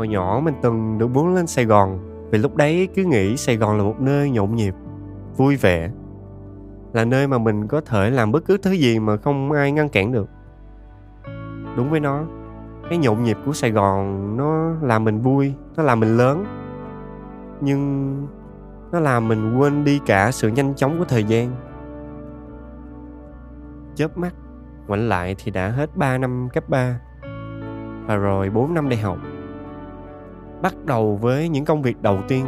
Hồi nhỏ mình từng được muốn lên Sài Gòn, Vì lúc đấy cứ nghĩ Sài Gòn là một nơi nhộn nhịp, Vui vẻ, Là nơi mà mình có thể làm bất cứ thứ gì mà không ai ngăn cản được. Đúng với nó, Cái nhộn nhịp của Sài Gòn Nó làm mình vui, Nó làm mình lớn, Nhưng Nó làm mình quên đi cả sự nhanh chóng của thời gian. Chớp mắt, Ngoảnh lại thì đã hết 3 năm cấp 3 Và rồi 4 năm đại học bắt đầu với những công việc đầu tiên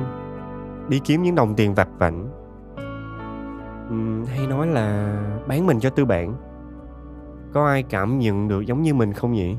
đi kiếm những đồng tiền vặt vảnh. Uhm, hay nói là bán mình cho tư bản. Có ai cảm nhận được giống như mình không nhỉ?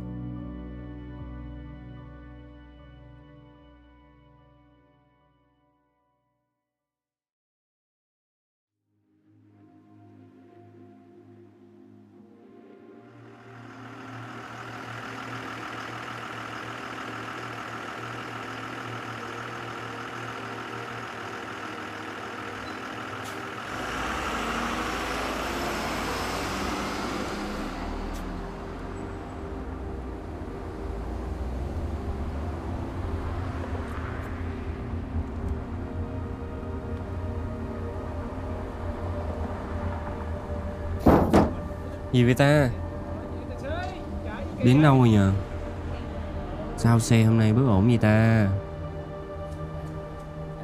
Gì vậy ta? Đến đâu rồi nhờ? Sao xe hôm nay bất ổn vậy ta?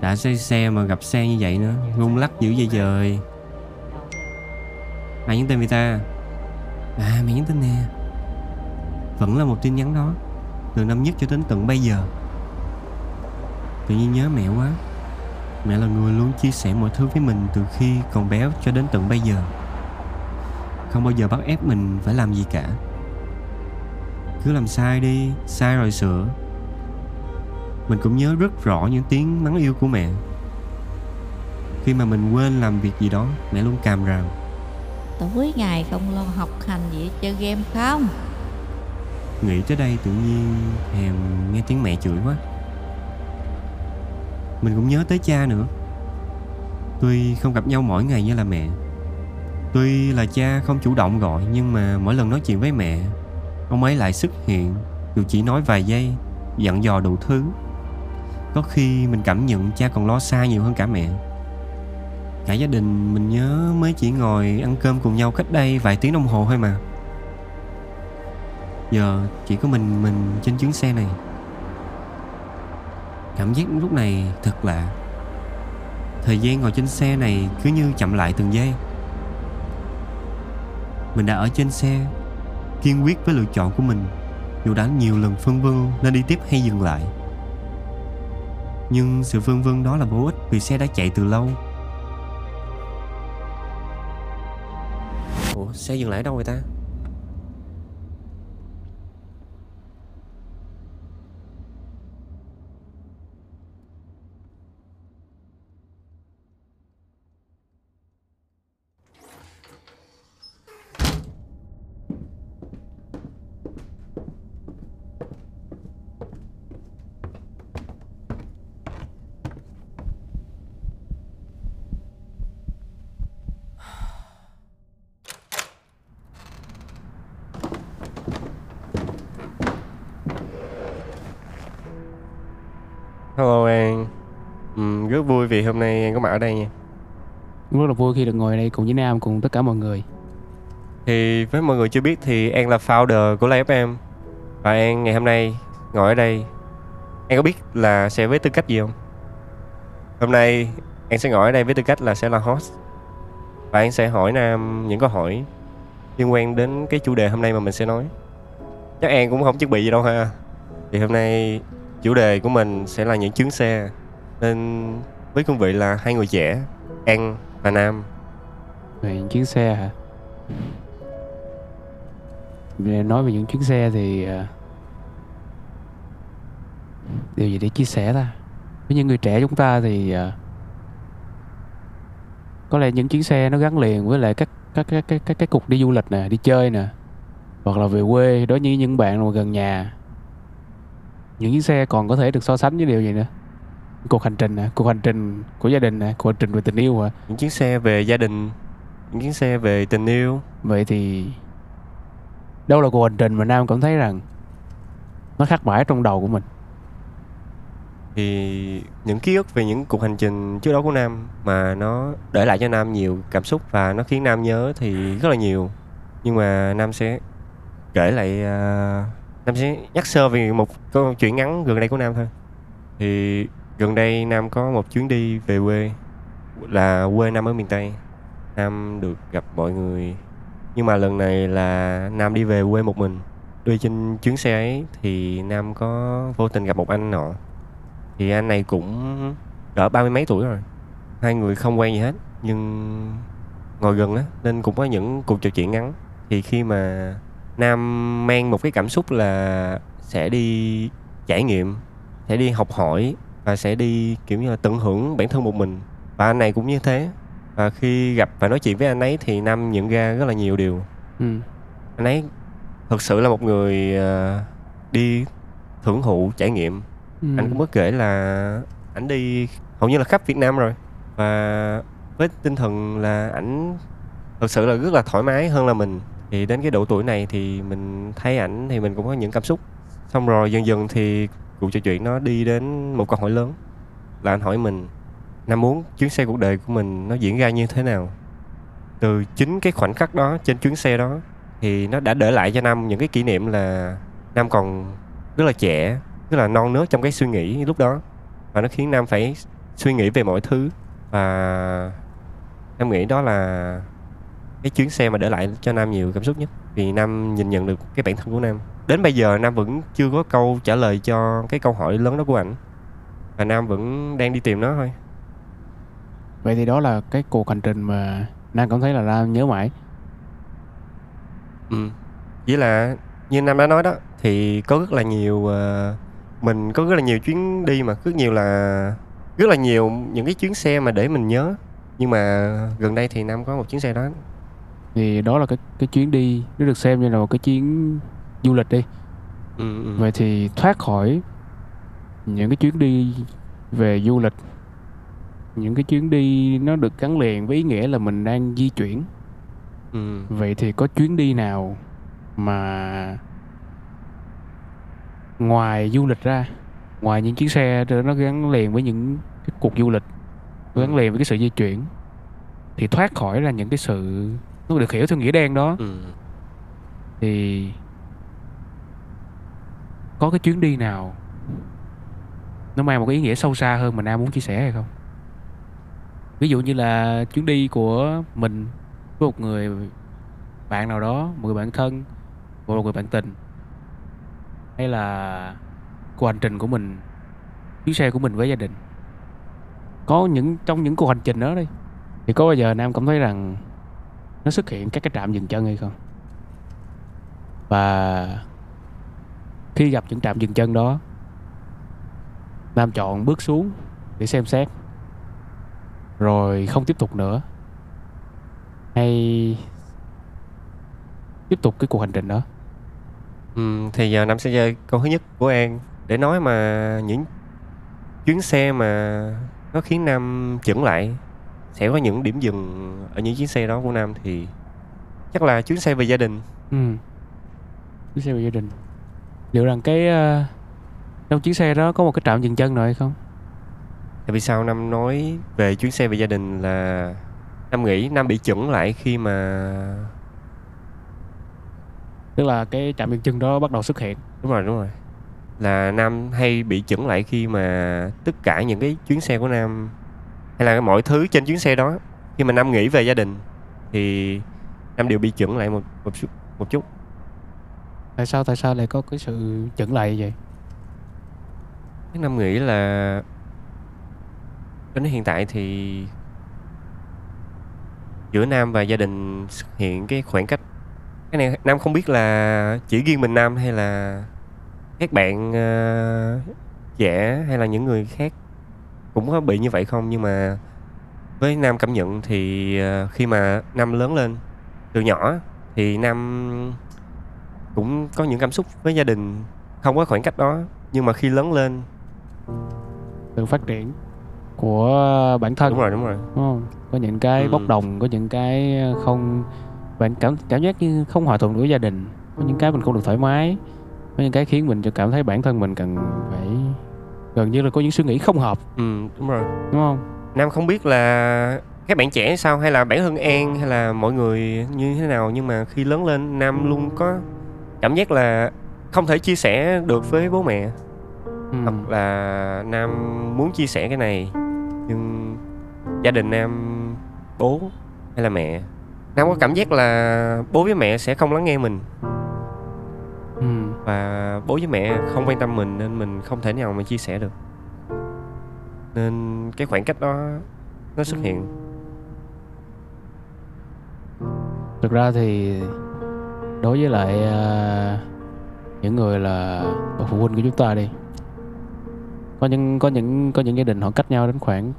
Đã xây xe mà gặp xe như vậy nữa, Rung lắc dữ vậy trời. Ai nhắn tin vậy ta. À mày nhắn tin nè. Vẫn là một tin nhắn đó, Từ năm nhất cho đến tận bây giờ. Tự nhiên nhớ mẹ quá. Mẹ là người luôn chia sẻ mọi thứ với mình Từ khi còn bé cho đến tận bây giờ không bao giờ bắt ép mình phải làm gì cả. Cứ làm sai đi sai rồi sửa. Mình cũng nhớ rất rõ những tiếng mắng yêu của mẹ. Khi mà mình quên làm việc gì đó mẹ luôn càm ràm tối ngày không lo học hành gì chơi game không? Nghĩ tới đây tự nhiên thèm nghe tiếng mẹ chửi quá. Mình cũng nhớ tới cha nữa. Tuy không gặp nhau mỗi ngày như là mẹ Tuy là cha không chủ động gọi, nhưng mà mỗi lần nói chuyện với mẹ, Ông ấy lại xuất hiện, Dù chỉ nói vài giây, Dặn dò đủ thứ. Có khi mình cảm nhận cha còn lo xa nhiều hơn cả mẹ. Cả gia đình mình nhớ mới chỉ ngồi ăn cơm cùng nhau cách đây vài tiếng đồng hồ thôi mà. Giờ chỉ có mình mình trên chuyến xe này. Cảm giác lúc này thật lạ. Thời gian ngồi trên xe này cứ như chậm lại từng giây mình đã ở trên xe, Kiên quyết với lựa chọn của mình. Dù đã nhiều lần phân vân nên đi tiếp hay dừng lại. Nhưng sự phân vân đó là vô ích Vì xe đã chạy từ lâu. Ủa, xe dừng lại đâu vậy ta? Rất vui vì hôm nay An có mặt ở đây nha. Rất là vui khi được ngồi đây cùng với Nam cùng tất cả mọi người. Thì với mọi người chưa biết thì An là founder của Live FM Và An ngày hôm nay ngồi ở đây. An có biết là sẽ với tư cách gì không? Hôm nay An sẽ ngồi ở đây với tư cách là sẽ là host. Và An sẽ hỏi Nam những câu hỏi liên quan đến cái chủ đề hôm nay mà mình sẽ nói. Chắc An cũng không chuẩn bị gì đâu ha. Thì hôm nay chủ đề của mình sẽ là những chuyến xe nên với cương vị là hai người trẻ, An và Nam. Về những chuyến xe hả? Để nói về những chuyến xe thì à, điều gì để chia sẻ ta. Với những người trẻ chúng ta thì à, có lẽ những chuyến xe nó gắn liền với lại các các các các các các cục đi du lịch nè, đi chơi nè, hoặc là về quê. Đối với những bạn mà gần nhà, những chiếc xe còn có thể được so sánh với điều gì nữa? Cuộc hành trình cuộc hành trình của gia đình cuộc hành trình về tình yêu hả? Những chiếc xe về gia đình những chiếc xe về tình yêu. Vậy thì đâu là cuộc hành trình mà nam cảm thấy rằng nó khắc mãi trong đầu của mình? Thì những ký ức về những cuộc hành trình trước đó của Nam mà nó để lại cho Nam nhiều cảm xúc và nó khiến Nam nhớ thì rất là nhiều. Nhưng mà Nam sẽ kể lại uh, Nam sẽ nhắc sơ về một câu chuyện ngắn gần đây của Nam thôi. Thì gần đây Nam có một chuyến đi về quê, là quê Nam ở miền Tây. Nam được gặp mọi người, nhưng mà lần này là Nam đi về quê một mình. Đi trên chuyến xe ấy thì Nam có vô tình gặp một anh nọ. Thì anh này cũng cỡ ba mươi mấy tuổi rồi. Hai người không quen gì hết, nhưng ngồi gần á, nên cũng có những cuộc trò chuyện ngắn. Thì khi mà Nam mang một cái cảm xúc là sẽ đi trải nghiệm, sẽ đi học hỏi và sẽ đi kiểu như là tận hưởng bản thân một mình. Và anh này cũng như thế. Và khi gặp và nói chuyện với anh ấy thì Nam nhận ra rất là nhiều điều. Ừ. anh ấy thực sự là một người uh, đi thưởng thụ trải nghiệm. Ừ. anh cũng có kể là ảnh đi hầu như là khắp Việt Nam rồi. Và với tinh thần là ảnh thực sự là rất là thoải mái hơn là mình. Thì đến cái độ tuổi này thì mình thấy ảnh thì mình cũng có những cảm xúc. Xong rồi dần dần thì cuộc trò chuyện nó đi đến một câu hỏi lớn. Là anh hỏi mình, Nam muốn chuyến xe cuộc đời của mình nó diễn ra như thế nào? Từ chính cái khoảnh khắc đó, trên chuyến xe đó, thì nó đã để lại cho Nam những cái kỷ niệm là Nam còn rất là trẻ, rất là non nớt trong cái suy nghĩ lúc đó. Và nó khiến Nam phải suy nghĩ về mọi thứ. Và Nam nghĩ đó là cái chuyến xe mà để lại cho Nam nhiều cảm xúc nhất. Vì Nam nhìn nhận được cái bản thân của Nam đến bây giờ Nam vẫn chưa có câu trả lời cho cái câu hỏi lớn đó của ảnh. Và Nam vẫn đang đi tìm nó thôi. Vậy thì đó là cái cuộc hành trình mà Nam cảm thấy là Nam nhớ mãi. Ừ. Chỉ là như Nam đã nói đó thì có rất là nhiều ờ, mình có rất là nhiều chuyến đi mà rất nhiều là rất là nhiều những cái chuyến xe mà để mình nhớ. Nhưng mà gần đây thì Nam có một chuyến xe đó. Thì đó là cái cái chuyến đi nó được xem như là một cái chuyến du lịch đi ừ, ừ. vậy thì thoát khỏi những cái chuyến đi về du lịch những cái chuyến đi nó được gắn liền với ý nghĩa là mình đang di chuyển Ừ. vậy thì có chuyến đi nào mà ngoài du lịch ra ngoài những chuyến xe nó gắn liền với những cái cuộc du lịch gắn liền với cái sự di chuyển thì thoát khỏi là những cái sự nó được hiểu theo nghĩa đen đó Ừ. thì có cái chuyến đi nào nó mang một cái ý nghĩa sâu xa hơn mà Nam muốn chia sẻ hay không? Ví dụ như là chuyến đi của mình với một người bạn nào đó, một người bạn thân, một người bạn tình hay là cuộc hành trình của mình, chuyến xe của mình với gia đình. Có những trong những cuộc hành trình đó đi thì có bao giờ Nam cảm thấy rằng nó xuất hiện các cái trạm dừng chân hay không? Và khi gặp những trạm dừng chân đó Nam chọn bước xuống để xem xét Rồi không tiếp tục nữa Hay tiếp tục cái cuộc hành trình đó Ừ, thì giờ Nam sẽ chơi câu thứ nhất của An để nói mà những chuyến xe mà nó khiến Nam chững lại sẽ có những điểm dừng ở những chuyến xe đó của Nam thì chắc là chuyến xe về gia đình ừ. Chuyến xe về gia đình Liệu rằng cái ờ, Trong chuyến xe đó có một cái trạm dừng chân nào hay không? Tại vì sao Nam nói về chuyến xe về gia đình là Nam nghĩ Nam bị chững lại khi mà Tức là cái trạm dừng chân đó bắt đầu xuất hiện. Đúng rồi đúng rồi. Là Nam hay bị chững lại khi mà tất cả những cái chuyến xe của Nam hay là mọi thứ trên chuyến xe đó khi mà Nam nghĩ về gia đình thì Nam đều bị chững lại một một chút một chút Tại sao tại sao lại có cái sự chững lại vậy? Thế Nam nghĩ là đến hiện tại thì giữa Nam và gia đình xuất hiện cái khoảng cách cái này Nam không biết là chỉ riêng mình Nam hay là các bạn ờ, trẻ hay là những người khác cũng có bị như vậy không nhưng mà với Nam cảm nhận thì uh, khi mà Nam lớn lên từ nhỏ thì Nam cũng có những cảm xúc với gia đình. Không có khoảng cách đó nhưng mà khi lớn lên Sự phát triển của bản thân. Đúng rồi đúng rồi. Đúng không? có những cái Ừ. bốc đồng có những cái không bạn cảm cảm giác như không hòa thuận với gia đình. Có những cái mình không được thoải mái. Có những cái khiến mình cho cảm thấy bản thân mình cần phải gần như là có những suy nghĩ không hợp. Ừ đúng rồi. Đúng không? Nam không biết là các bạn trẻ sao hay là bản thân an hay là mọi người như thế nào nhưng mà khi lớn lên nam luôn có cảm giác là không thể chia sẻ được với bố mẹ ừ. hoặc là nam muốn chia sẻ cái này nhưng gia đình nam bố hay là mẹ nam có cảm giác là bố với mẹ sẽ không lắng nghe mình Ừ. và bố với mẹ không quan tâm mình nên mình không thể nào mà chia sẻ được nên cái khoảng cách đó nó xuất hiện thực ra thì đối với lại ờ, những người là bậc phụ huynh của chúng ta đi. Có những có những có những gia đình họ cách nhau đến khoảng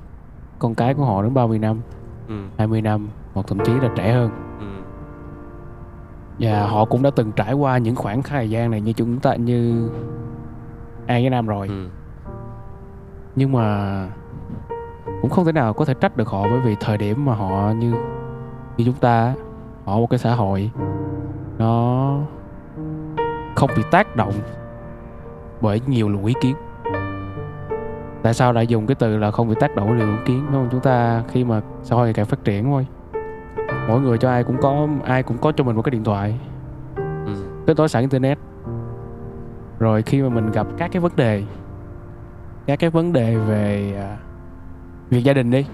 con cái của họ đến 30 năm ừ. 20 năm hoặc thậm chí là trẻ hơn. Ừ. Và họ cũng đã từng trải qua những khoảng thời gian này như chúng ta như An với Nam rồi. Ừ. Nhưng mà cũng không thể nào có thể trách được họ bởi vì thời điểm mà họ như như chúng ta họ một cái xã hội nó không bị tác động bởi nhiều luồng ý kiến. Tại sao lại dùng cái từ là không bị tác động bởi luồng ý kiến? Đúng không? Chúng ta khi mà xã hội ngày càng phát triển thôi. Mỗi người cho ai cũng có ai cũng có cho mình một cái điện thoại. Ừ. Kết nối sẵn internet. Rồi khi mà mình gặp các cái vấn đề các cái vấn đề về à, việc gia đình đi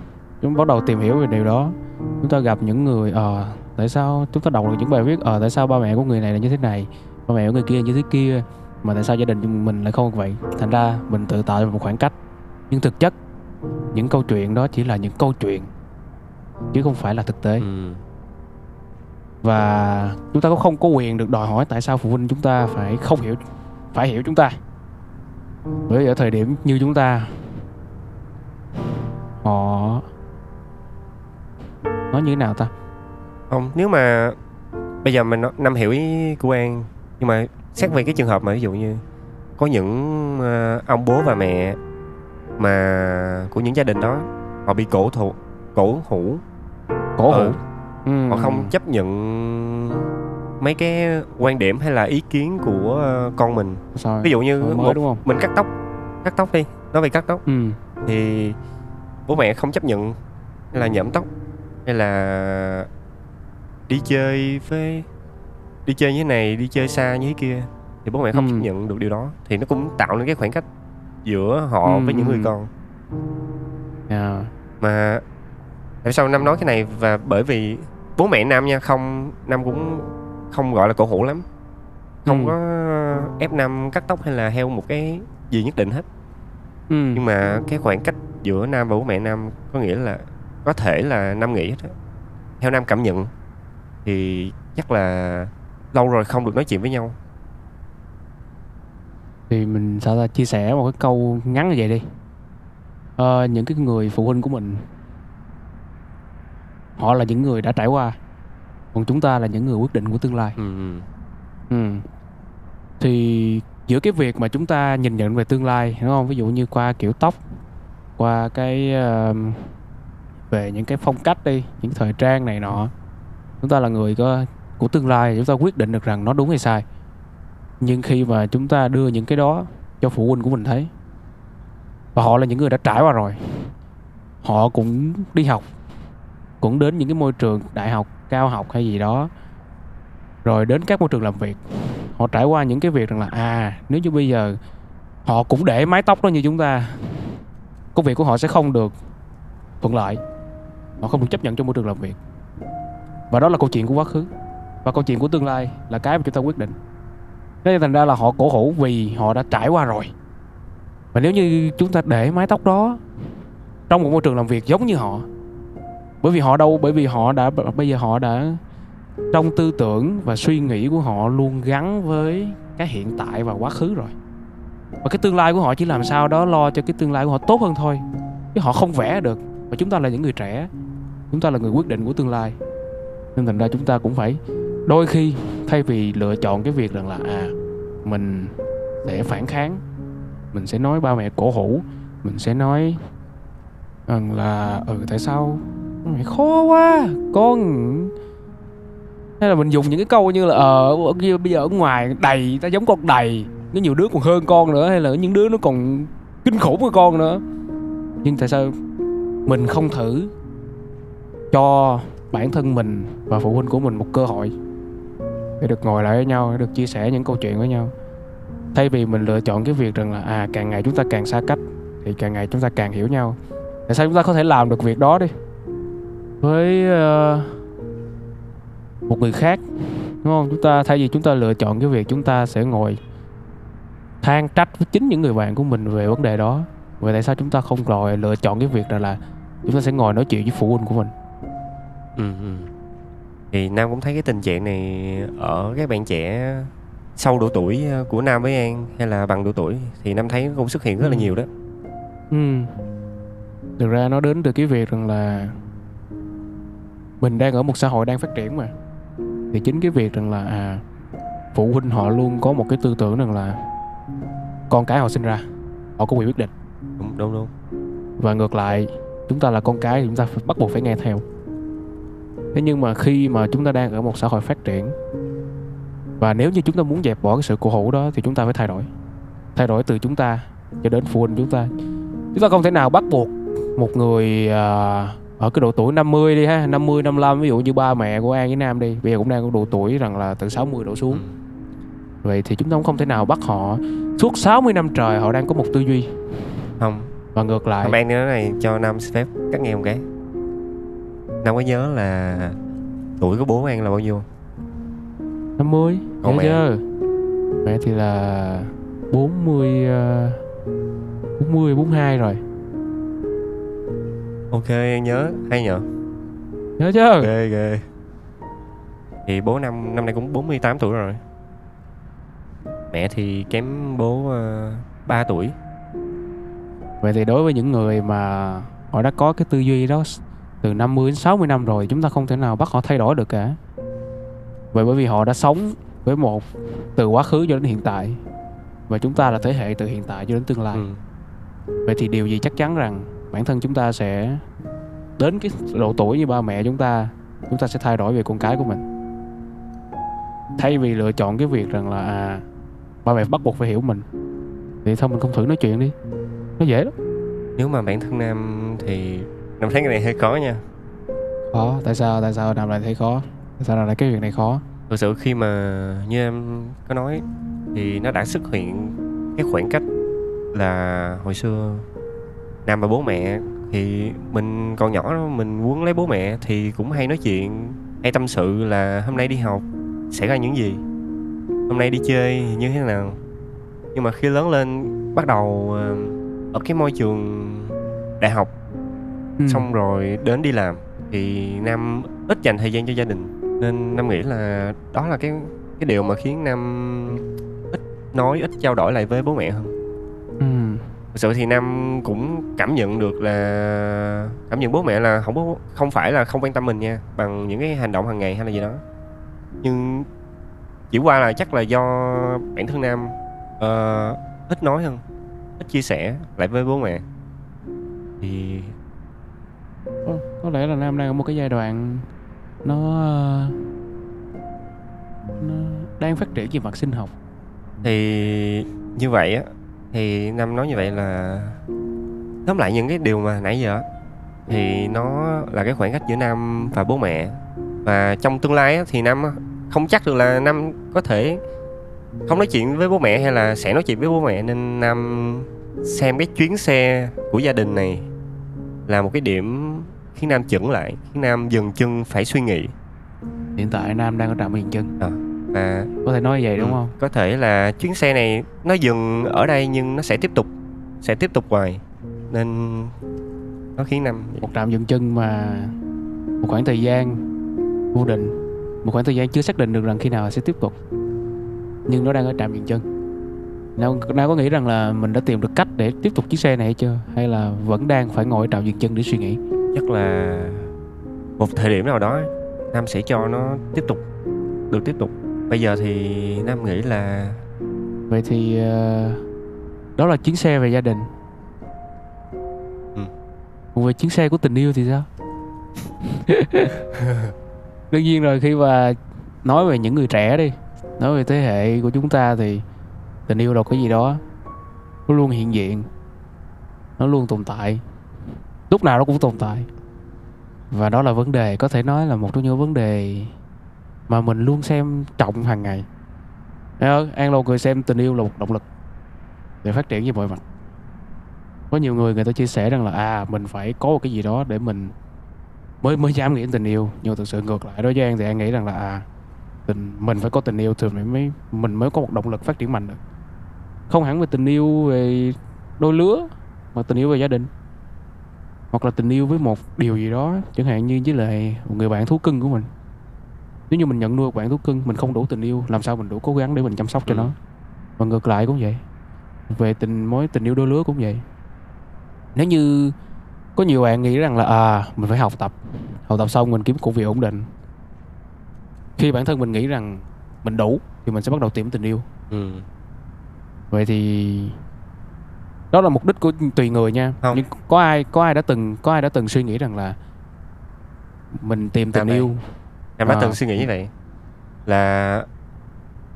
chúng bắt đầu tìm hiểu về điều đó. Chúng ta gặp những người ờ tại sao chúng ta đọc được những bài viết ờ tại sao ba mẹ của người này là như thế này ba mẹ của người kia là như thế kia mà tại sao gia đình mình lại không vậy? Thành ra mình tự tạo ra một khoảng cách. Nhưng thực chất những câu chuyện đó chỉ là những câu chuyện chứ không phải là thực tế. Ừ. Và chúng ta cũng không có quyền được đòi hỏi tại sao phụ huynh chúng ta phải không hiểu phải hiểu chúng ta. Bởi vì ở thời điểm như chúng ta họ nói như thế nào ta không nếu mà bây giờ mình năm hiểu ý của an nhưng mà xét về cái trường hợp mà ví dụ như có những ờ, ông bố và mẹ mà của những gia đình đó họ bị cổ thụ cổ hủ. Cổ Ừ. hủ ừ. họ không chấp nhận mấy cái quan điểm hay là ý kiến của ờ, con mình. Sao? Ví dụ như mới một đúng không? mình cắt tóc cắt tóc đi nói về cắt tóc. Ừ. Thì bố mẹ không chấp nhận hay là nhuộm tóc hay là đi chơi với đi chơi như thế này đi chơi xa như thế kia thì bố mẹ không Ừ. chấp nhận được điều đó thì nó cũng tạo nên cái khoảng cách giữa họ Ừ, với những người ừ. con à, mà tại sao năm nói cái này và bởi vì bố mẹ nam nha không nam cũng không gọi là cổ hủ lắm không Ừ. có ép nam cắt tóc hay là theo một cái gì nhất định hết ừ. nhưng mà cái khoảng cách giữa nam và bố mẹ nam có nghĩa là có thể là nam nghĩ hết á theo nam cảm nhận thì chắc là lâu rồi không được nói chuyện với nhau. Thì mình sẽ chia sẻ một cái câu ngắn như vậy đi. Ờ, những cái người phụ huynh của mình họ là những người đã trải qua còn chúng ta là những người quyết định của tương lai. Ừ ừ. Ừ. thì giữa cái việc mà chúng ta nhìn nhận về tương lai đúng không? Ví dụ như qua kiểu tóc qua cái ờ, về những cái phong cách đi những thời trang này nọ chúng ta là người có, của tương lai, chúng ta quyết định được rằng nó đúng hay sai. Nhưng khi mà chúng ta đưa những cái đó cho phụ huynh của mình thấy, và họ là những người đã trải qua rồi, họ cũng đi học, cũng đến những cái môi trường đại học, cao học hay gì đó, rồi đến các môi trường làm việc, họ trải qua những cái việc rằng là à nếu như bây giờ họ cũng để mái tóc đó như chúng ta, công việc của họ sẽ không được thuận lợi. Họ không được chấp nhận trong môi trường làm việc và đó là câu chuyện của quá khứ. Và câu chuyện của tương lai là cái mà chúng ta quyết định. Thế nên thành ra là họ cổ hủ vì họ đã trải qua rồi. Và nếu như chúng ta để mái tóc đó trong một môi trường làm việc giống như họ, bởi vì họ đâu, bởi vì họ đã, bây giờ họ đã trong tư tưởng và suy nghĩ của họ luôn gắn với cái hiện tại và quá khứ rồi. Và cái tương lai của họ chỉ làm sao đó lo cho cái tương lai của họ tốt hơn thôi. Chứ họ không vẽ được. Và chúng ta là những người trẻ. Chúng ta là người quyết định của tương lai nên thành ra chúng ta cũng phải đôi khi thay vì lựa chọn cái việc rằng là à mình sẽ phản kháng, mình sẽ nói ba mẹ cổ hủ, mình sẽ nói rằng là ừ tại sao mẹ khó quá, con. Hay là mình dùng những cái câu như là ờ ở kia bây giờ ở ngoài đầy, ta giống con đầy có nhiều đứa còn hơn con nữa, hay là những đứa nó còn kinh khủng hơn con nữa. Nhưng tại sao mình không thử cho bản thân mình và phụ huynh của mình một cơ hội để được ngồi lại với nhau để được chia sẻ những câu chuyện với nhau. Thay vì mình lựa chọn cái việc rằng là à càng ngày chúng ta càng xa cách thì càng ngày chúng ta càng hiểu nhau. Tại sao chúng ta có thể làm được việc đó đi? Với uh, một người khác đúng không? Chúng ta thay vì chúng ta lựa chọn cái việc chúng ta sẽ ngồi than trách với chính những người bạn của mình về vấn đề đó vậy tại sao chúng ta không gọi lựa chọn cái việc là là chúng ta sẽ ngồi nói chuyện với phụ huynh của mình? Ừ, ừ. thì nam cũng thấy cái tình trạng này ở các bạn trẻ sau độ tuổi ờ, của nam với an hay là bằng độ tuổi thì nam thấy cũng xuất hiện rất là Ừ. nhiều đó. Ừ. Thực ra nó đến từ cái việc rằng là mình đang ở một xã hội đang phát triển mà. Thì chính cái việc rằng là à phụ huynh họ luôn có một cái tư tưởng rằng là con cái họ sinh ra họ có quyền quyết định. Đúng đúng đúng. Và ngược lại chúng ta là con cái thì chúng ta phải bắt buộc phải nghe theo thế nhưng mà khi mà chúng ta đang ở một xã hội phát triển và nếu như chúng ta muốn dẹp bỏ cái sự cổ hủ đó thì chúng ta phải thay đổi. Thay đổi từ chúng ta cho đến phụ huynh chúng ta. Chúng ta không thể nào bắt buộc một người à, ở cái độ tuổi 50 đi ha 50 55 ví dụ như ba mẹ của An với Nam đi bây giờ cũng đang có độ tuổi rằng là từ 60 đổ xuống. Ừ. vậy thì chúng ta cũng không thể nào bắt họ suốt 60 năm trời họ đang có một tư duy. Không. Và ngược lại. Hôm An nói này cho Nam phép cắt nghe một cái Nam có nhớ là tuổi của bố An là bao nhiêu? 50 Còn nhớ mẹ? chưa? Mẹ thì là 40 ờ, 40 42 rồi. Ok An nhớ hay nhở nhớ chưa? Ghê ghê Thì bố năm năm nay cũng 48 tuổi rồi. Mẹ thì kém bố uh, 3 tuổi. Vậy thì đối với những người mà họ đã có cái tư duy đó từ 50 đến 60 năm rồi chúng ta không thể nào bắt họ thay đổi được cả. Vậy bởi vì họ đã sống với một từ quá khứ cho đến hiện tại và chúng ta là thế hệ từ hiện tại cho đến tương lai. Ừ. vậy thì điều gì chắc chắn rằng bản thân chúng ta sẽ đến cái độ tuổi như ba mẹ chúng ta chúng ta sẽ thay đổi về con cái của mình? Thay vì lựa chọn cái việc rằng là à, ba mẹ bắt buộc phải hiểu mình thì thôi mình không thử nói chuyện đi. Nó dễ lắm. Nếu mà bản thân Nam thì Nam thấy cái này hơi khó nha. Khó tại sao tại sao làm lại thấy khó? Tại sao làm lại cái việc này khó? Thực sự khi mà như em có nói Thì nó đã xuất hiện cái khoảng cách là hồi xưa Nam và bố mẹ thì mình còn nhỏ đó, mình muốn lấy bố mẹ thì cũng hay nói chuyện hay tâm sự là hôm nay đi học xảy ra những gì hôm nay đi chơi như thế nào. Nhưng mà khi lớn lên bắt đầu ờ, ở cái môi trường đại học ừ. xong rồi đến đi làm thì nam ít dành thời gian cho gia đình nên nam nghĩ là đó là cái cái điều mà khiến nam ít nói ít trao đổi lại với bố mẹ hơn ừ. thực sự thì nam cũng cảm nhận được là cảm nhận bố mẹ là không có không phải là không quan tâm mình nha bằng những cái hành động hàng ngày hay là gì đó nhưng chỉ qua là chắc là do bản thân nam ờ, ít nói hơn ít chia sẻ lại với bố mẹ thì có, có lẽ là nam đang ở một cái giai đoạn nó nó đang phát triển về mặt sinh học. Thì như vậy á thì nam nói như vậy là tóm lại những cái điều mà nãy giờ thì nó là cái khoảng cách giữa nam và bố mẹ. Và trong tương lai á, thì nam không chắc được là nam có thể không nói chuyện với bố mẹ hay là sẽ nói chuyện với bố mẹ nên nam xem cái chuyến xe của gia đình này là một cái điểm khiến nam chững lại khiến nam dừng chân phải suy nghĩ. Hiện tại nam đang ở trạm dừng chân và có thể nói vậy đúng Ừ, không? Có thể là chuyến xe này nó dừng ở đây nhưng nó sẽ tiếp tục sẽ tiếp tục hoài. Nên nó khiến năm một trạm dừng chân mà một khoảng thời gian vô định một khoảng thời gian chưa xác định được rằng khi nào sẽ tiếp tục. Nhưng nó đang ở trạm dừng chân nào, nào có nghĩ rằng là mình đã tìm được cách để tiếp tục chiếc xe này hay chưa? Hay là vẫn đang phải ngồi trạm dừng chân để suy nghĩ? Chắc là một thời điểm nào đó Nam sẽ cho nó tiếp tục được tiếp tục. Bây giờ thì Nam nghĩ là vậy thì ờ, đó là chuyến xe về gia đình. Ừ. còn về chuyến xe của tình yêu thì sao? Đương nhiên rồi khi mà nói về những người trẻ đi nói về thế hệ của chúng ta thì tình yêu là cái gì đó. Nó luôn hiện diện. Nó luôn tồn tại. Lúc nào nó cũng tồn tại. Và đó là vấn đề, có thể nói là một trong những vấn đề mà mình luôn xem trọng hàng ngày. An lâu người xem tình yêu là một động lực để phát triển như mọi mặt. Có nhiều người người ta chia sẻ rằng là à mình phải có một cái gì đó để mình mới mới dám nghĩ đến tình yêu. Nhưng mà thực sự ngược lại đối với An thì An nghĩ rằng là à tình, mình phải có tình yêu thì mình mới mình mới có một động lực phát triển mạnh được không hẳn về tình yêu về đôi lứa mà tình yêu về gia đình. Hoặc là tình yêu với một điều gì đó chẳng hạn như với lại một người bạn thú cưng của mình. Nếu như mình nhận nuôi một bạn thú cưng mình không đủ tình yêu làm sao mình đủ cố gắng để mình chăm sóc cho Ừ. nó? Và ngược lại cũng vậy. Về tình mối tình yêu đôi lứa cũng vậy. Nếu như có nhiều bạn nghĩ rằng là à mình phải học tập. Học tập xong mình kiếm công việc ổn định. Khi bản thân mình nghĩ rằng mình đủ thì mình sẽ bắt đầu tìm tình yêu. Ừ. vậy thì đó là mục đích của tùy người nha Không. nhưng có ai có ai đã từng có ai đã từng suy nghĩ rằng là mình tìm tình yêu em đã À. từng suy nghĩ như vậy là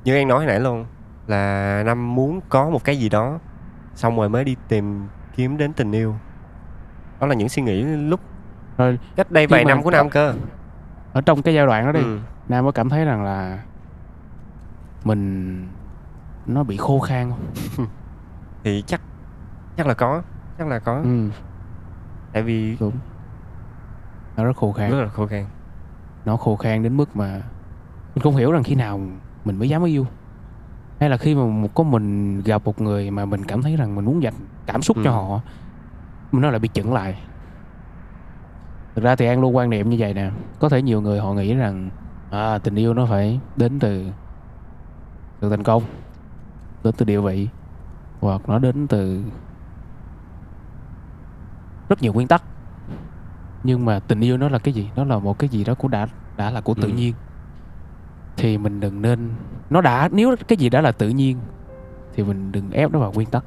như em nói hồi nãy luôn là năm muốn có một cái gì đó xong rồi mới đi tìm kiếm đến tình yêu đó là những suy nghĩ lúc Rồi, cách đây vài năm của nam cơ ở trong cái giai đoạn đó đi ừ. nam có cảm thấy rằng là mình nó bị khô khan không? Thì chắc chắc là có chắc là có. Ừ. Tại vì đúng. Nó rất khô khan. Rất là khô khan. Nó khô khan đến mức mà mình không hiểu rằng khi nào mình mới dám yêu. Hay là khi mà một có mình gặp một người mà mình cảm thấy rằng mình muốn dành cảm xúc cho Ừ. họ mình nó lại bị chững lại. Thực ra thì an luôn quan niệm như vậy nè. Có thể nhiều người họ nghĩ rằng à, tình yêu nó phải đến từ từ thành công đến từ địa vị hoặc nó đến từ rất nhiều nguyên tắc. Nhưng mà tình yêu nó là cái gì? Nó là một cái gì đó của đã đã là của tự Ừ. nhiên. Thì mình đừng nên nó đã nếu cái gì đã là tự nhiên thì mình đừng ép nó vào nguyên tắc.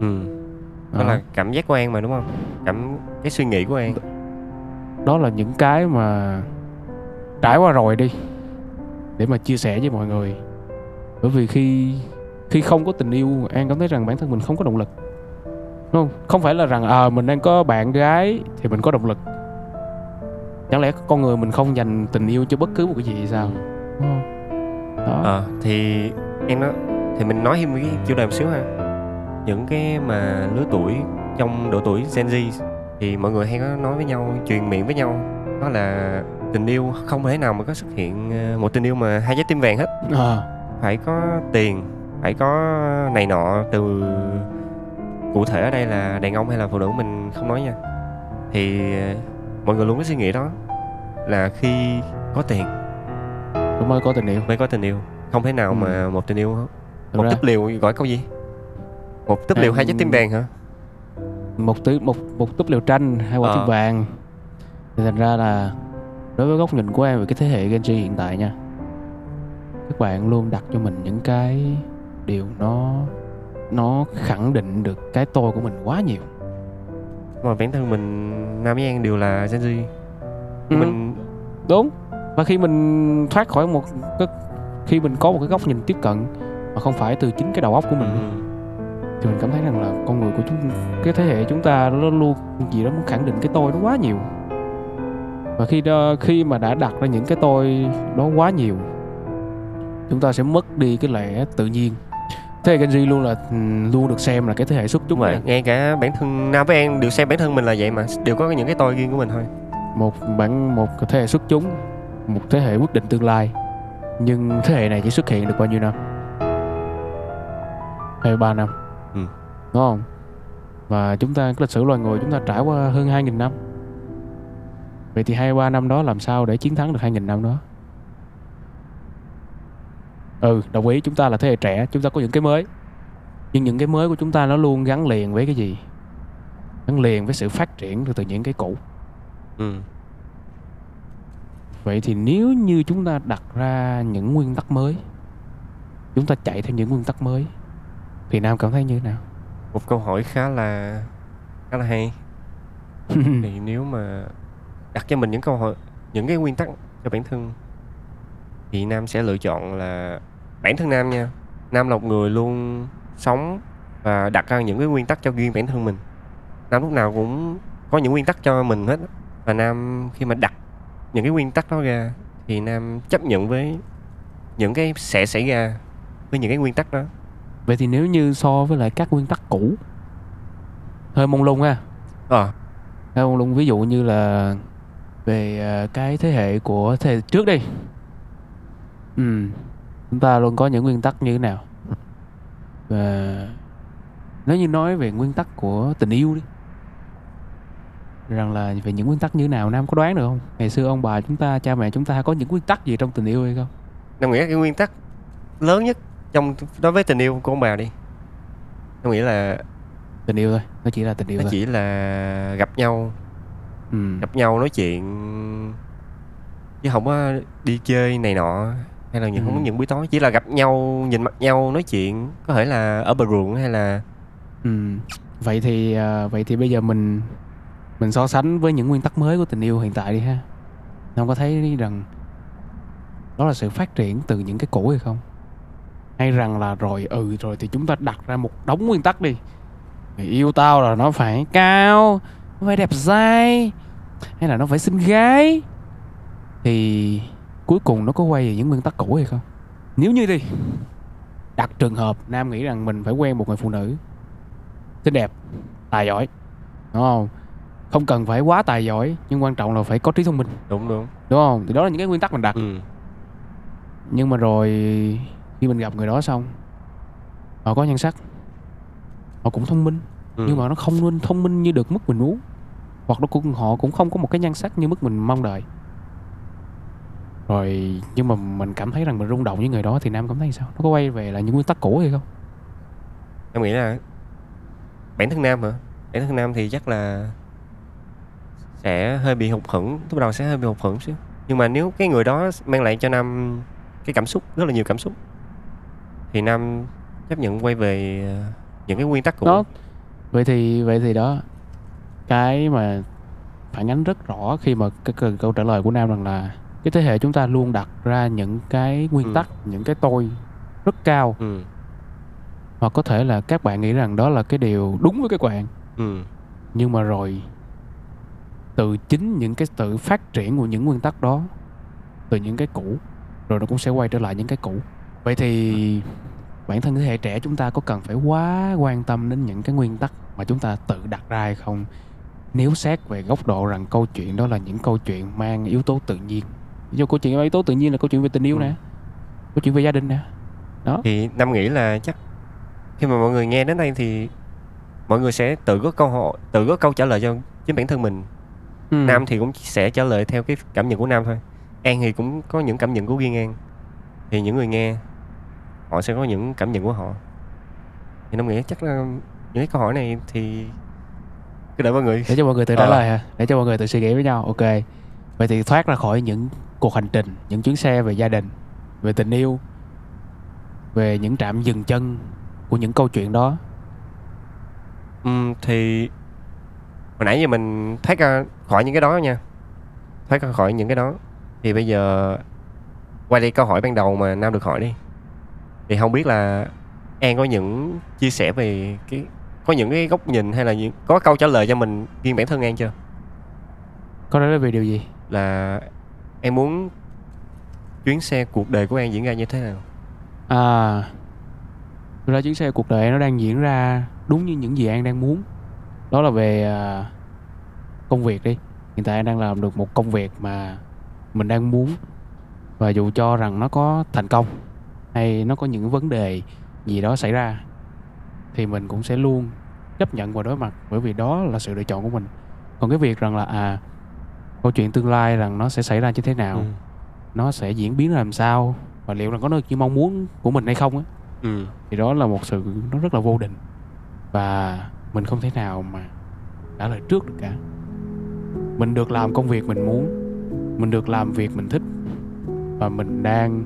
Ừ. đó Đó. là cảm giác của an mà đúng không? Cảm cái suy nghĩ của an. Đó là những cái mà trải qua rồi đi để mà chia sẻ với mọi người bởi vì khi khi không có tình yêu an cảm thấy rằng bản thân mình không có động lực. Đúng không? Không phải là rằng à mình đang có bạn gái thì mình có động lực. Chẳng lẽ con người mình không dành tình yêu cho bất cứ một cái gì sao? Đúng không? Đó. Ờ thì em nói thì mình nói thêm cái chủ đề một xíu ha. Những cái mà lứa tuổi trong độ tuổi Gen Z thì mọi người hay có nói với nhau truyền miệng với nhau đó là tình yêu không thể nào mà có xuất hiện ờ, một tình yêu mà hai trái tim vàng hết. À, phải có tiền phải có này nọ từ cụ thể ở đây là đàn ông hay là phụ nữ mình không nói nha. Thì ờ, mọi người luôn có suy nghĩ đó là khi có tiền. Cũng mới có tình yêu. Mới có tình yêu không thể nào Ừ. mà một tình yêu Thực một ra- túp liều gọi câu gì? Một túp À, liều hai trái tim vàng hả? Một tứ một một túp liều tranh hai quả Ờ. tim vàng. Thì thành ra là đối với góc nhìn của em về cái thế hệ Gen Z hiện tại nha các bạn luôn đặt cho mình những cái điều nó nó khẳng định được cái tôi của mình quá nhiều. Mà bản thân mình nam với an đều là Gen Z. Ừ. mình đúng. Và khi mình thoát khỏi một cái khi mình có một cái góc nhìn tiếp cận mà không phải từ chính cái đầu óc của mình. Ừ. thì mình cảm thấy rằng là con người của chúng cái thế hệ chúng ta nó luôn gì đó muốn khẳng định cái tôi nó quá nhiều. Và khi đó, khi mà đã đặt ra những cái tôi đó quá nhiều chúng ta sẽ mất đi cái lẽ tự nhiên. Thế hệ Gen Z luôn là ừm, luôn được xem là cái thế hệ xuất chúng vậy nè. ngay cả bản thân nam với an đều xem bản thân mình là vậy mà đều có những cái tôi riêng của mình thôi. Một bản một thế hệ xuất chúng một thế hệ quyết định tương lai. Nhưng thế hệ này chỉ xuất hiện được bao nhiêu năm? 23 năm. Ừ. đúng không? Và chúng ta cái lịch sử loài người chúng ta trải qua hơn 2.000 năm. Vậy thì 23 năm đó làm sao để chiến thắng được 2.000 năm đó ừ đồng ý chúng ta là thế hệ trẻ chúng ta có những cái mới nhưng những cái mới của chúng ta nó luôn gắn liền với cái gì gắn liền với sự phát triển từ những cái cũ ừ. Vậy thì nếu như chúng ta đặt ra những nguyên tắc mới Chúng ta chạy theo những nguyên tắc mới Thì Nam cảm thấy như thế nào? một câu hỏi khá là khá là hay thì nếu mà đặt cho mình những câu hỏi những cái nguyên tắc cho bản thân thì nam sẽ lựa chọn là bản thân nam nha. Nam là một người luôn sống và đặt ra những cái nguyên tắc cho riêng bản thân mình. Nam lúc nào cũng có những nguyên tắc cho mình hết và nam khi mà đặt những cái nguyên tắc đó ra thì nam chấp nhận với những cái sẽ xảy ra với những cái nguyên tắc đó. Vậy thì nếu như so với lại các nguyên tắc cũ hơi mông lung ha. Ờ. Hơi mông lung ví dụ như là về ờ, cái thế hệ của thế hệ trước đi. Ừ chúng ta luôn có những nguyên tắc như thế nào? Và nếu như nói về nguyên tắc của tình yêu đi rằng là về những nguyên tắc như thế nào nam có đoán được không? Ngày xưa ông bà chúng ta cha mẹ chúng ta có những nguyên tắc gì trong tình yêu hay không? Nam nghĩ cái nguyên tắc lớn nhất trong đối với tình yêu của ông bà đi. Nam nghĩ là tình yêu thôi nó chỉ là tình yêu nó thôi. chỉ là gặp nhau. Ừ. gặp nhau nói chuyện chứ không có đi chơi này nọ hay là những Ừ. không có những buổi tối chỉ là gặp nhau nhìn mặt nhau nói chuyện có thể là ở bờ ruộng hay là Ừ. Vậy thì à, vậy thì bây giờ mình mình so sánh với những nguyên tắc mới của tình yêu hiện tại đi ha. Ông có thấy rằng đó là sự phát triển từ những cái cũ hay không? Hay rằng là rồi ừ rồi thì chúng ta đặt ra một đống nguyên tắc đi. Người yêu tao là nó phải cao, nó phải đẹp dai hay là nó phải xinh gái thì cuối cùng nó có quay về những nguyên tắc cũ hay không? Nếu như đi đặt trường hợp nam nghĩ rằng mình phải quen một người phụ nữ xinh đẹp tài giỏi đúng không không cần phải quá tài giỏi nhưng quan trọng là phải có trí thông minh đúng đúng đúng không thì đó là những cái nguyên tắc mình đặt ừ. nhưng mà rồi khi mình gặp người đó xong họ có nhan sắc họ cũng thông minh Ừ. nhưng mà nó không nên thông minh như được mức mình muốn hoặc nó cũng họ cũng không có một cái nhan sắc như mức mình mong đợi rồi nhưng mà mình cảm thấy rằng mình rung động với người đó thì nam cảm thấy sao? Nó có quay về là những nguyên tắc cũ hay không? Em nghĩ là bản thân nam hả? Bản thân nam thì chắc là sẽ hơi bị hụt hẫng lúc đầu sẽ hơi bị hụt hẫng xíu. Nhưng mà nếu cái người đó mang lại cho nam cái cảm xúc rất là nhiều cảm xúc thì nam chấp nhận quay về ờ, những cái nguyên tắc cũ. Đó. Vậy thì vậy thì đó. Cái mà phản ánh rất rõ khi mà cái câu, câu trả lời của nam rằng là cái thế hệ chúng ta luôn đặt ra những cái nguyên Ừ. tắc những cái tôi rất cao ừ. hoặc có thể là các bạn nghĩ rằng đó là cái điều đúng với các bạn Ừ. nhưng mà rồi từ chính những cái sự phát triển của những nguyên tắc đó từ những cái cũ rồi nó cũng sẽ quay trở lại những cái cũ vậy thì bản thân thế hệ trẻ chúng ta có cần phải quá quan tâm đến những cái nguyên tắc mà chúng ta tự đặt ra hay không nếu xét về góc độ rằng câu chuyện đó là những câu chuyện mang yếu tố tự nhiên dụ câu chuyện yếu tố tự nhiên là câu chuyện về tình yêu Ừ. nè câu chuyện về gia đình nè. Thì nam nghĩ là chắc khi mà mọi người nghe đến đây thì mọi người sẽ tự có câu hỏi tự có câu trả lời cho chính bản thân mình. Ừ. nam thì cũng sẽ trả lời theo cái cảm nhận của nam thôi. An thì cũng có những cảm nhận của riêng an. Thì những người nghe họ sẽ có những cảm nhận của họ. Thì nam nghĩ chắc là những cái câu hỏi này thì cứ đợi mọi người để cho mọi người tự trả Ờ. lời hả? Để cho mọi người tự suy nghĩ với nhau. Ok. Vậy thì thoát ra khỏi những cuộc hành trình những chuyến xe về gia đình về tình yêu về những trạm dừng chân của những câu chuyện đó. Ừm, thì hồi nãy giờ mình thoát ra khỏi những cái đó nha. Thoát ra khỏi những cái đó. Thì bây giờ quay đi câu hỏi ban đầu mà nam được hỏi đi. Thì không biết là an có những chia sẻ về cái có những cái góc nhìn hay là những có câu trả lời cho mình riêng bản thân an chưa? Có nói về điều gì? Là em muốn chuyến xe cuộc đời của an diễn ra như thế nào? À thực ra chuyến xe cuộc đời nó đang diễn ra đúng như những gì an đang muốn. Đó là về à, công việc đi. Hiện tại an đang làm được một công việc mà mình đang muốn và dù cho rằng nó có thành công hay nó có những vấn đề gì đó xảy ra thì mình cũng sẽ luôn chấp nhận và đối mặt bởi vì đó là sự lựa chọn của mình. Còn cái việc rằng là à câu chuyện tương lai rằng nó sẽ xảy ra như thế nào? Ừ. nó sẽ diễn biến ra làm sao? Và liệu rằng có được như mong muốn của mình hay không á? Ừ. thì đó là một sự nó rất là vô định. Và mình không thể nào mà trả lời trước được cả. Mình được làm công việc mình muốn. Mình được làm việc mình thích. Và mình đang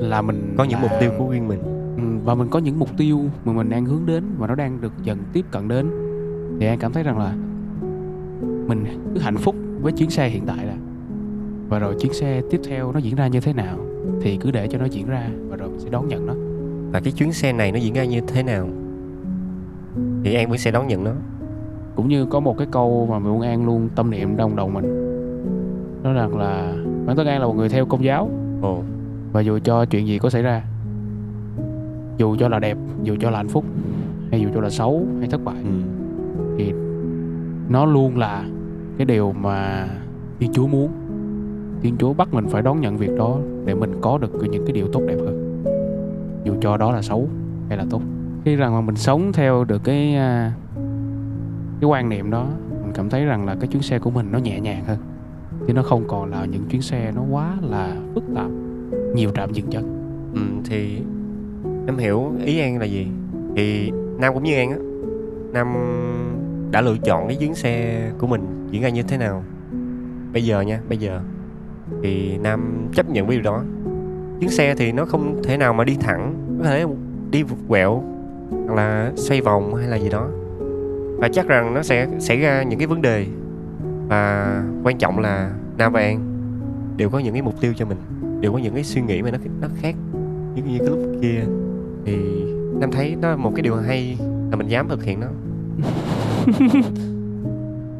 là mình có những là- mục tiêu của riêng mình. Ừ, và mình có những mục tiêu mà mình đang hướng đến và nó đang được dần tiếp cận đến. Thì anh cảm thấy rằng là mình cứ hạnh phúc với chuyến xe hiện tại là và rồi chuyến xe tiếp theo nó diễn ra như thế nào thì cứ để cho nó diễn ra và rồi mình sẽ đón nhận nó. Và cái chuyến xe này nó diễn ra như thế nào? Thì An vẫn sẽ đón nhận nó. Cũng như có một cái câu mà Nguyễn An luôn tâm niệm trong đầu mình. Đó rằng là bản thân An là một người theo công giáo. Ồ. Và dù cho chuyện gì có xảy ra dù cho là đẹp dù cho là hạnh phúc hay dù cho là xấu hay thất bại ừ. thì nó luôn là cái điều mà Thiên Chúa muốn. Thiên Chúa bắt mình phải đón nhận việc đó để mình có được những cái điều tốt đẹp hơn. Dù cho đó là xấu hay là tốt. Khi rằng mà mình sống theo được cái à, cái quan niệm đó, mình cảm thấy rằng là cái chuyến xe của mình nó nhẹ nhàng hơn. Chứ nó không còn là những chuyến xe nó quá là phức tạp, nhiều trạm dừng chân. Ừ thì em hiểu ý An là gì. Thì Nam cũng như An á, Nam đã lựa chọn cái chuyến xe của mình diễn ra như thế nào? Bây giờ nha bây giờ thì Nam chấp nhận với điều đó. Chuyến xe thì nó không thể nào mà đi thẳng có thể đi quẹo hoặc là xoay vòng hay là gì đó. Và chắc rằng nó sẽ xảy ra những cái vấn đề. Và quan trọng là Nam và An đều có những cái mục tiêu cho mình đều có những cái suy nghĩ mà nó nó khác như, như cái lúc kia. Thì Nam thấy đó một cái điều hay là mình dám thực hiện nó.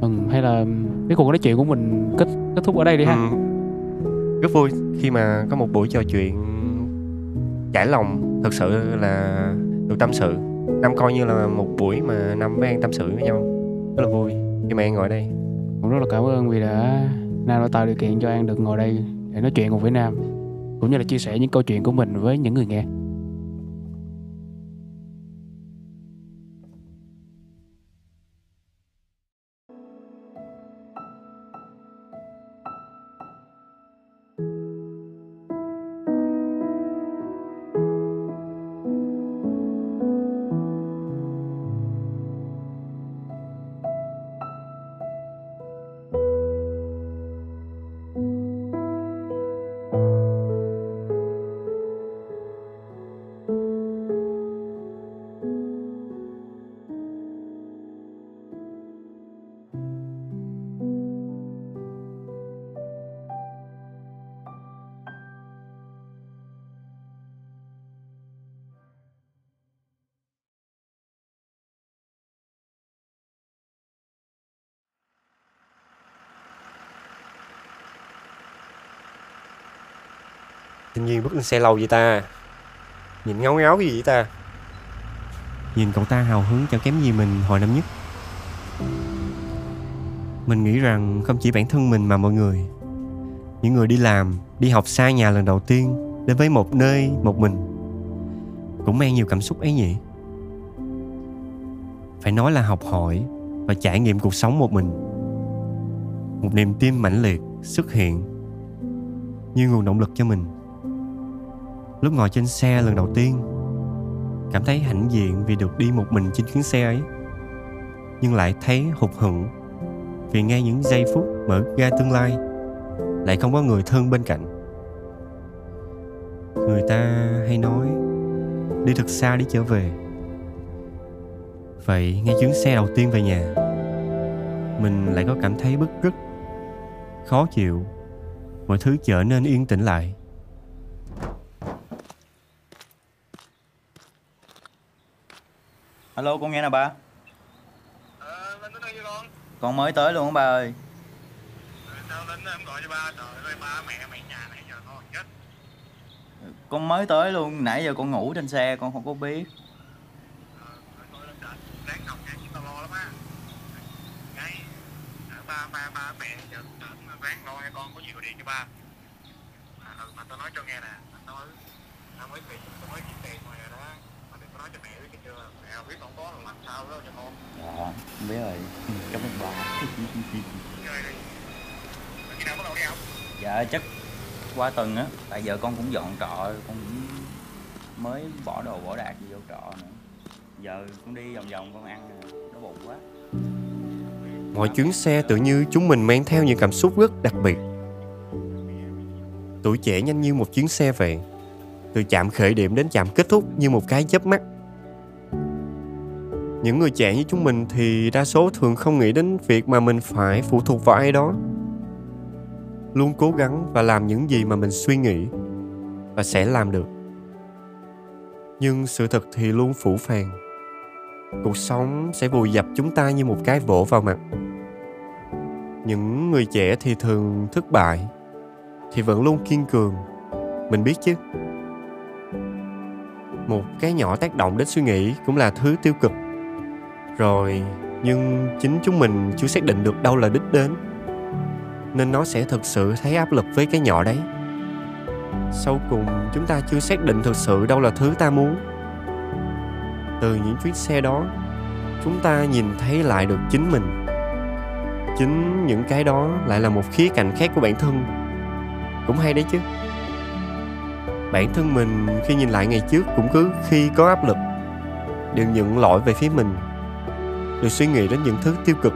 ừ, hay là cái cuộc nói chuyện của mình kết kết thúc ở đây đi ha. Ừ, rất vui khi mà có một buổi trò chuyện trải lòng thực sự là được tâm sự. Nam coi như là một buổi mà Nam với An tâm sự với nhau. Rất là vui khi mà An ngồi đây. Cũng rất là cảm ơn vì đã Nam đã tạo điều kiện cho An được ngồi đây để nói chuyện cùng với Nam cũng như là chia sẻ những câu chuyện của mình với những người nghe Tự nhiên bước lên xe lâu vậy ta? Nhìn ngáo ngáo cái gì vậy ta? Nhìn cậu ta hào hứng chẳng kém gì mình hồi năm nhất. Mình nghĩ rằng không chỉ bản thân mình mà mọi người. Những người đi làm, đi học xa nhà lần đầu tiên Đến với một nơi, một mình Cũng mang nhiều cảm xúc ấy nhỉ? Phải nói là học hỏi và trải nghiệm cuộc sống một mình. Một niềm tin mãnh liệt xuất hiện như nguồn động lực cho mình lúc ngồi trên xe lần đầu tiên. Cảm thấy hãnh diện vì được đi một mình trên chuyến xe ấy. Nhưng lại thấy hụt hẫng vì ngay những giây phút mở ra tương lai, lại không có người thân bên cạnh. Người ta hay nói, đi thật xa đi trở về. Vậy ngay chuyến xe đầu tiên về nhà, mình lại có cảm thấy bức rứt, khó chịu. Mọi thứ trở nên yên tĩnh lại. Alo con nghe nè ba Ờ, con. Con mới tới luôn ba ơi. Rồi Sao Linh em gọi cho ba Trời ơi ba mẹ mày nhà nãy giờ con chết. Con mới tới luôn Nãy giờ con ngủ trên xe con không có biết. Ờ, Ba ba ba mẹ giờ ráng lo ให้ con có gì điện cho ba. À, ừ, mà tao nói cho nghe nè Tao mới Tao mới tiền Tao mới kiếm tiền Mà đừng có nói cho chưa Mẹ biết con có là làm sao đó cho con Dạ không biết rồi Cảm ơn Rồi Khi nào bắt đầu đi học Dạ chắc qua tuần á Tại giờ con cũng dọn trọ Con cũng mới bỏ đồ bỏ đạc gì vô trọ nữa Giờ con đi vòng vòng con ăn Nó bụng quá Mọi chuyến xe tự như chúng mình mang theo những cảm xúc rất đặc biệt. Tuổi trẻ nhanh như một chuyến xe vậy. Từ chạm khởi điểm đến chạm kết thúc như một cái chớp mắt. Những người trẻ như chúng mình thì đa số thường không nghĩ đến việc mà mình phải phụ thuộc vào ai đó. Luôn cố gắng và làm những gì mà mình suy nghĩ và sẽ làm được. nhưng sự thật thì luôn phủ phàng. Cuộc sống sẽ vùi dập chúng ta như một cái vỗ vào mặt. Những người trẻ thì thường thất bại, thì vẫn luôn kiên cường. Mình biết chứ. Một cái nhỏ tác động đến suy nghĩ cũng là thứ tiêu cực rồi, nhưng chính chúng mình chưa xác định được đâu là đích đến. Nên nó sẽ thực sự thấy áp lực với cái nhỏ đấy. Sau cùng, chúng ta chưa xác định thực sự đâu là thứ ta muốn. Từ những chuyến xe đó, chúng ta nhìn thấy lại được chính mình. Chính những cái đó lại là một khía cạnh khác của bản thân. Cũng hay đấy chứ. Bản thân mình khi nhìn lại ngày trước cũng cứ khi có áp lực, đều nhận lỗi về phía mình rồi suy nghĩ đến những thứ tiêu cực.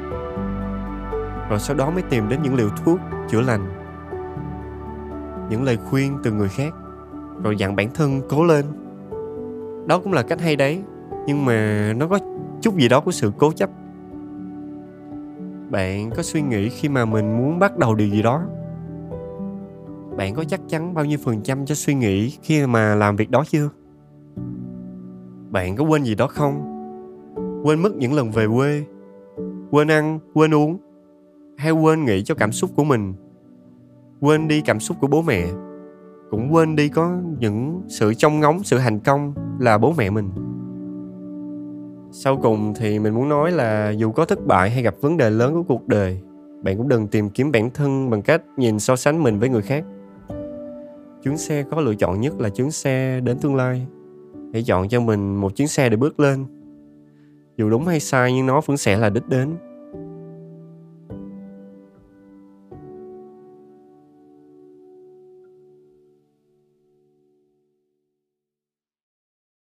Rồi sau đó mới tìm đến những liều thuốc chữa lành. Những lời khuyên từ người khác. Rồi dặn bản thân cố lên. Đó cũng là cách hay đấy, nhưng mà nó có chút gì đó của sự cố chấp. Bạn có suy nghĩ khi mà mình muốn bắt đầu điều gì đó? Bạn có chắc chắn bao nhiêu phần trăm cho suy nghĩ khi mà làm việc đó chưa? Bạn có quên gì đó không? Quên mất những lần về quê. Quên ăn, quên uống. Hay quên nghĩ cho cảm xúc của mình. Quên đi cảm xúc của bố mẹ. Cũng quên đi có những sự trông ngóng, sự thành công là bố mẹ mình. Sau cùng thì mình muốn nói là dù có thất bại hay gặp vấn đề lớn của cuộc đời, bạn cũng đừng tìm kiếm bản thân bằng cách nhìn so sánh mình với người khác. Chuyến xe có lựa chọn nhất là chuyến xe đến tương lai. Hãy chọn cho mình một chuyến xe để bước lên dù đúng hay sai nhưng nó vẫn sẽ là đích đến.